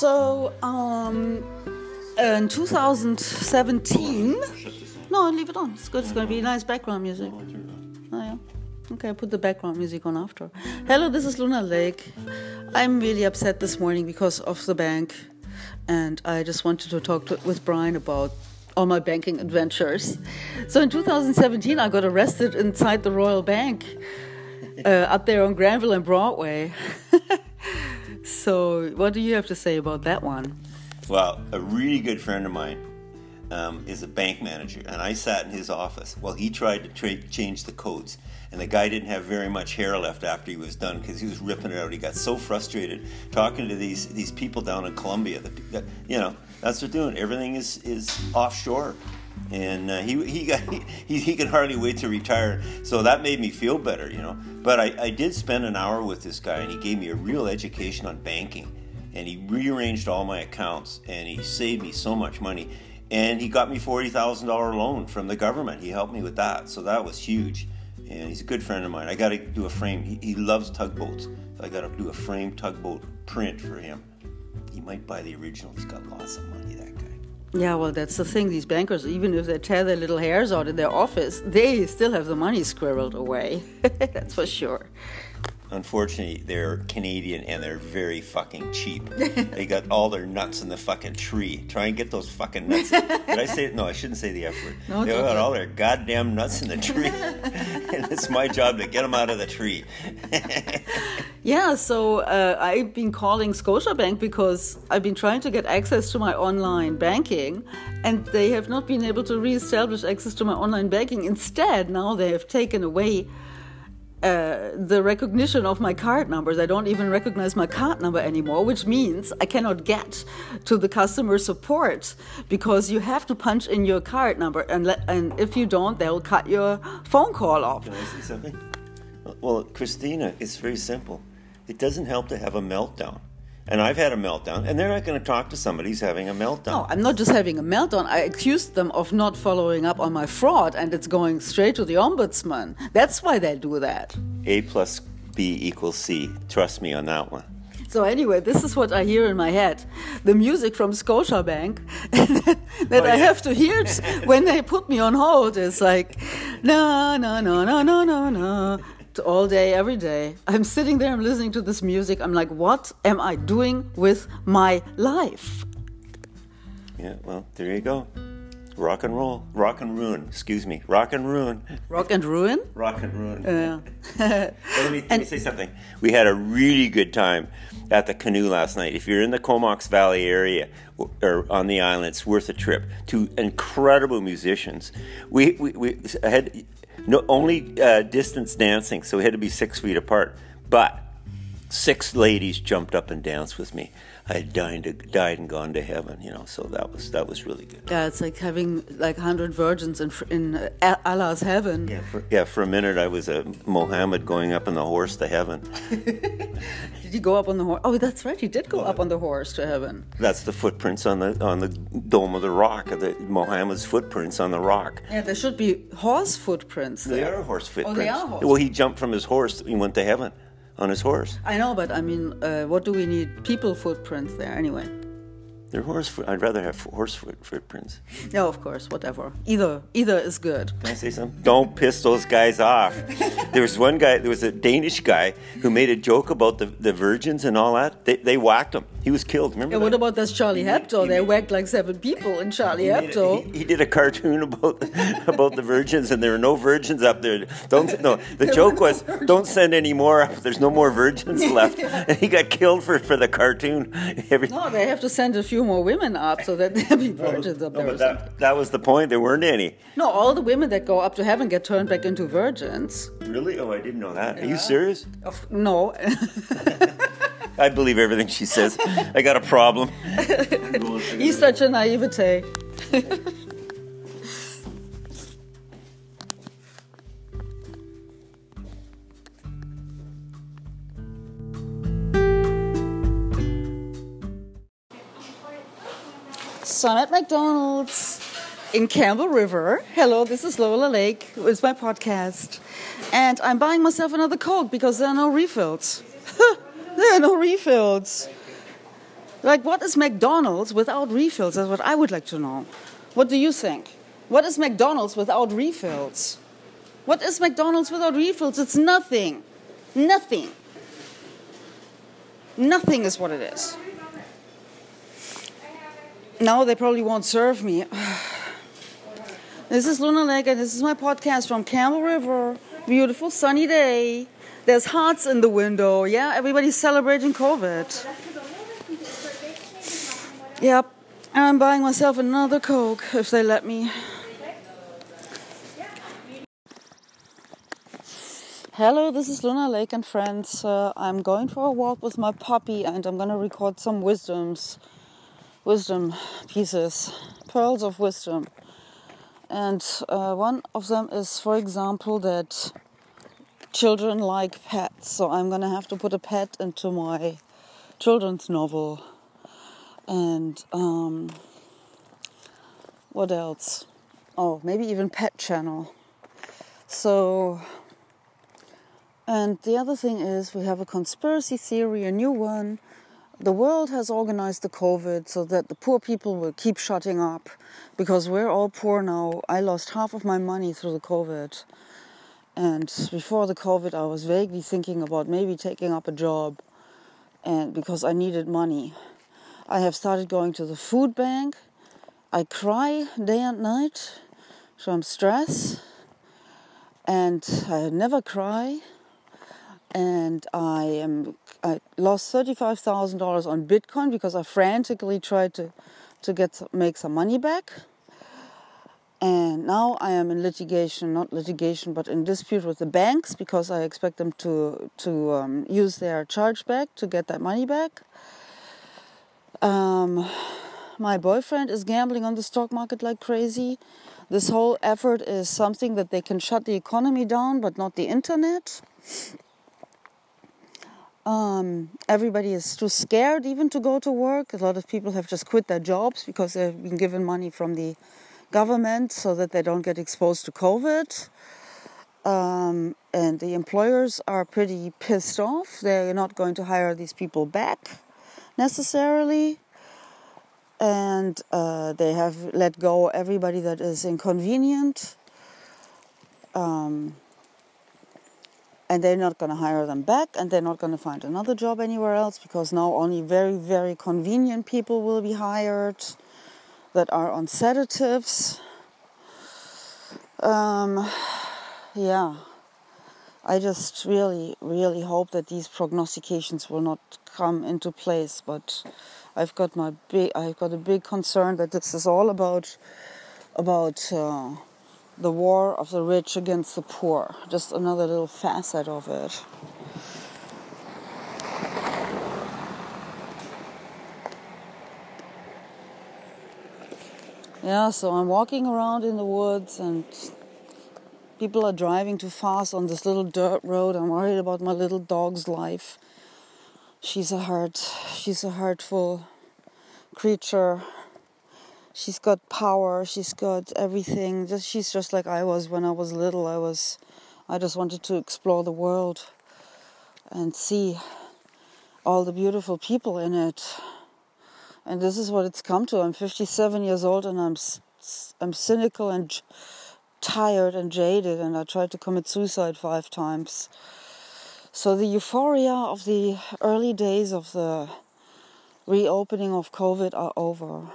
So, um, in 2017, no, leave it on. It's good. It's going to be nice background music. Oh, yeah. Okay, I'll put the background music on after. Hello, this is Luna Lake. I'm really upset this morning because of the bank, and I just wanted to talk to, with Brian about all my banking adventures. So in 2017, I got arrested inside the Royal Bank uh, up there on Granville and Broadway. so, what do you have to say about that one? Well, a really good friend of mine um, is a bank manager, and I sat in his office while he tried to tra- change the codes. And the guy didn't have very much hair left after he was done because he was ripping it out. He got so frustrated talking to these these people down in Colombia. That, that you know, that's what they're doing. Everything is is offshore, and uh, he he got he, he can hardly wait to retire. So that made me feel better, you know. But I, I did spend an hour with this guy, and he gave me a real education on banking, and he rearranged all my accounts, and he saved me so much money. And he got me forty thousand dollar loan from the government. He helped me with that, so that was huge. And he's a good friend of mine. I got to do a frame. He, he loves tugboats. So I got to do a frame tugboat print for him. He might buy the original. He's got lots of money, guy. Yeah, well, that's the thing. These bankers, even if they tear their little hairs out in their office, they still have the money squirreled away. that's for sure. Unfortunately, they're Canadian and they're very fucking cheap. they got all their nuts in the fucking tree. Try and get those fucking nuts. Did I say it? No, I shouldn't say the F word. No, they got all their goddamn nuts in the tree. and it's my job to get them out of the tree. Yeah, so uh, I've been calling Scotiabank because I've been trying to get access to my online banking, and they have not been able to reestablish access to my online banking. Instead, now they have taken away uh, the recognition of my card numbers. I don't even recognize my card number anymore, which means I cannot get to the customer support because you have to punch in your card number, and, le- and if you don't, they'll cut your phone call off. Can I say something? Well, Christina, it's very simple. It doesn't help to have a meltdown. And I've had a meltdown, and they're not going to talk to somebody who's having a meltdown. No, I'm not just having a meltdown. I accused them of not following up on my fraud, and it's going straight to the ombudsman. That's why they do that. A plus B equals C. Trust me on that one. So anyway, this is what I hear in my head: the music from Scotiabank that oh, I yeah. have to hear when they put me on hold is like, no, no, no, no, no, no, no, All day, every day. I'm sitting there, I'm listening to this music. I'm like, what am I doing with my life? Yeah, well, there you go. Rock and roll. Rock and ruin. Excuse me. Rock and ruin. Rock and ruin? Rock and ruin. Yeah. Well, let, me, let me say something. We had a really good time at the canoe last night. If you're in the Comox Valley area or on the island, it's worth a trip. Two incredible musicians. We, we, we had no only uh, distance dancing, so we had to be six feet apart. But six ladies jumped up and danced with me. I had died, died and gone to heaven, you know. So that was that was really good. Yeah, it's like having like hundred virgins in in uh, Allah's heaven. Yeah, for, yeah. For a minute, I was a Mohammed going up on the horse to heaven. Did you go up on the horse? Oh, that's right. You did go up on the horse to heaven. That's the footprints on the on the dome of the rock, the Mohammed's footprints on the rock. Yeah, there should be horse footprints. They There. are horse footprints. Oh, they are horse. Well, he jumped from his horse. He went to heaven on his horse. I know, but I mean, uh, what do we need? People footprints there anyway. They're horse. Foot, I'd rather have horse foot, footprints. No, of course, whatever. Either either is good. Can I say something? Don't piss those guys off. There was one guy. There was a Danish guy who made a joke about the, the virgins and all that. They, they whacked him. He was killed. Remember? Yeah, what about this Charlie Hebdo? They whacked like seven people in Charlie He made a- Hebdo. He, he did a cartoon about about the virgins, and there were no virgins up there. Don't no. The joke was, don't send any more. up. There's no more virgins left. And he got killed for for the cartoon. Every, No, they have to send a few more women up so that there be virgins up No, there. or but that, that was the point. There weren't any. No, all the women that go up to heaven get turned back into virgins. Really? Oh, I didn't know that. Are you serious? Of, no. I believe everything she says. I got a problem. He's such a naivete. I'm at McDonald's in Campbell River. Hello, this is Lola Lake. It's my podcast. And I'm buying myself another Coke because there are no refills. no refills. Like, what is McDonald's without refills? That's what I would like to know. What do you think? What is McDonald's without refills? What is McDonald's without refills? It's nothing. Nothing. Nothing is what it is. Now they probably won't serve me. this is Luna Lake, and this is my podcast from Campbell River. Beautiful sunny day. There's hearts in the window. Yeah, everybody's celebrating COVID. Yep. I'm buying myself another Coke if they let me. Hello, this is Luna Lake and friends. Uh, I'm going for a walk with my puppy and I'm going to record some wisdoms, wisdom pieces, pearls of wisdom. And uh, one of them is, for example, that children like pets. So I'm to have to put a pet into my children's novel. And um, what else? Oh, maybe even Pet Channel. So and the other thing is, we have a conspiracy theory, a new one. The world has organized the COVID so that the poor people will keep shutting up because we're all poor now. I lost half of my money through the COVID. And before the COVID, I was vaguely thinking about maybe taking up a job and because I needed money. I have started going to the food bank. I cry day and night from stress, and I never cry and I am I lost thirty five thousand dollars on Bitcoin because I frantically tried to to get make some money back. And now I am in litigation, not litigation, but in dispute with the banks because I expect them to to um, use their chargeback to get that money back. Um, my boyfriend is gambling on the stock market like crazy. This whole effort is something that they can shut the economy down, but not the internet. Um, everybody is too scared even to go to work. A lot of people have just quit their jobs because they've been given money from the government so that they don't get exposed to COVID. Um, and the employers are pretty pissed off. They're not going to hire these people back necessarily. And uh, they have let go everybody that is inconvenient. Um, and they're not going to hire them back and they're not going to find another job anywhere else because now only very very convenient people will be hired that are on sedatives um, yeah i just really really hope that these prognostications will not come into place but i've got my big i've got a big concern that this is all about about uh, the war of the rich against the poor. Just another little facet of it. Yeah, so I'm walking around in the woods and people are driving too fast on this little dirt road. I'm worried about my little dog's life. She's a hurt, she's a hurtful creature she's got power she's got everything she's just like i was when i was little i was i just wanted to explore the world and see all the beautiful people in it and this is what it's come to. I'm 57 years old and i'm i'm cynical and tired and jaded and i tried to commit suicide five times. So the euphoria of the early days of the reopening of covid are over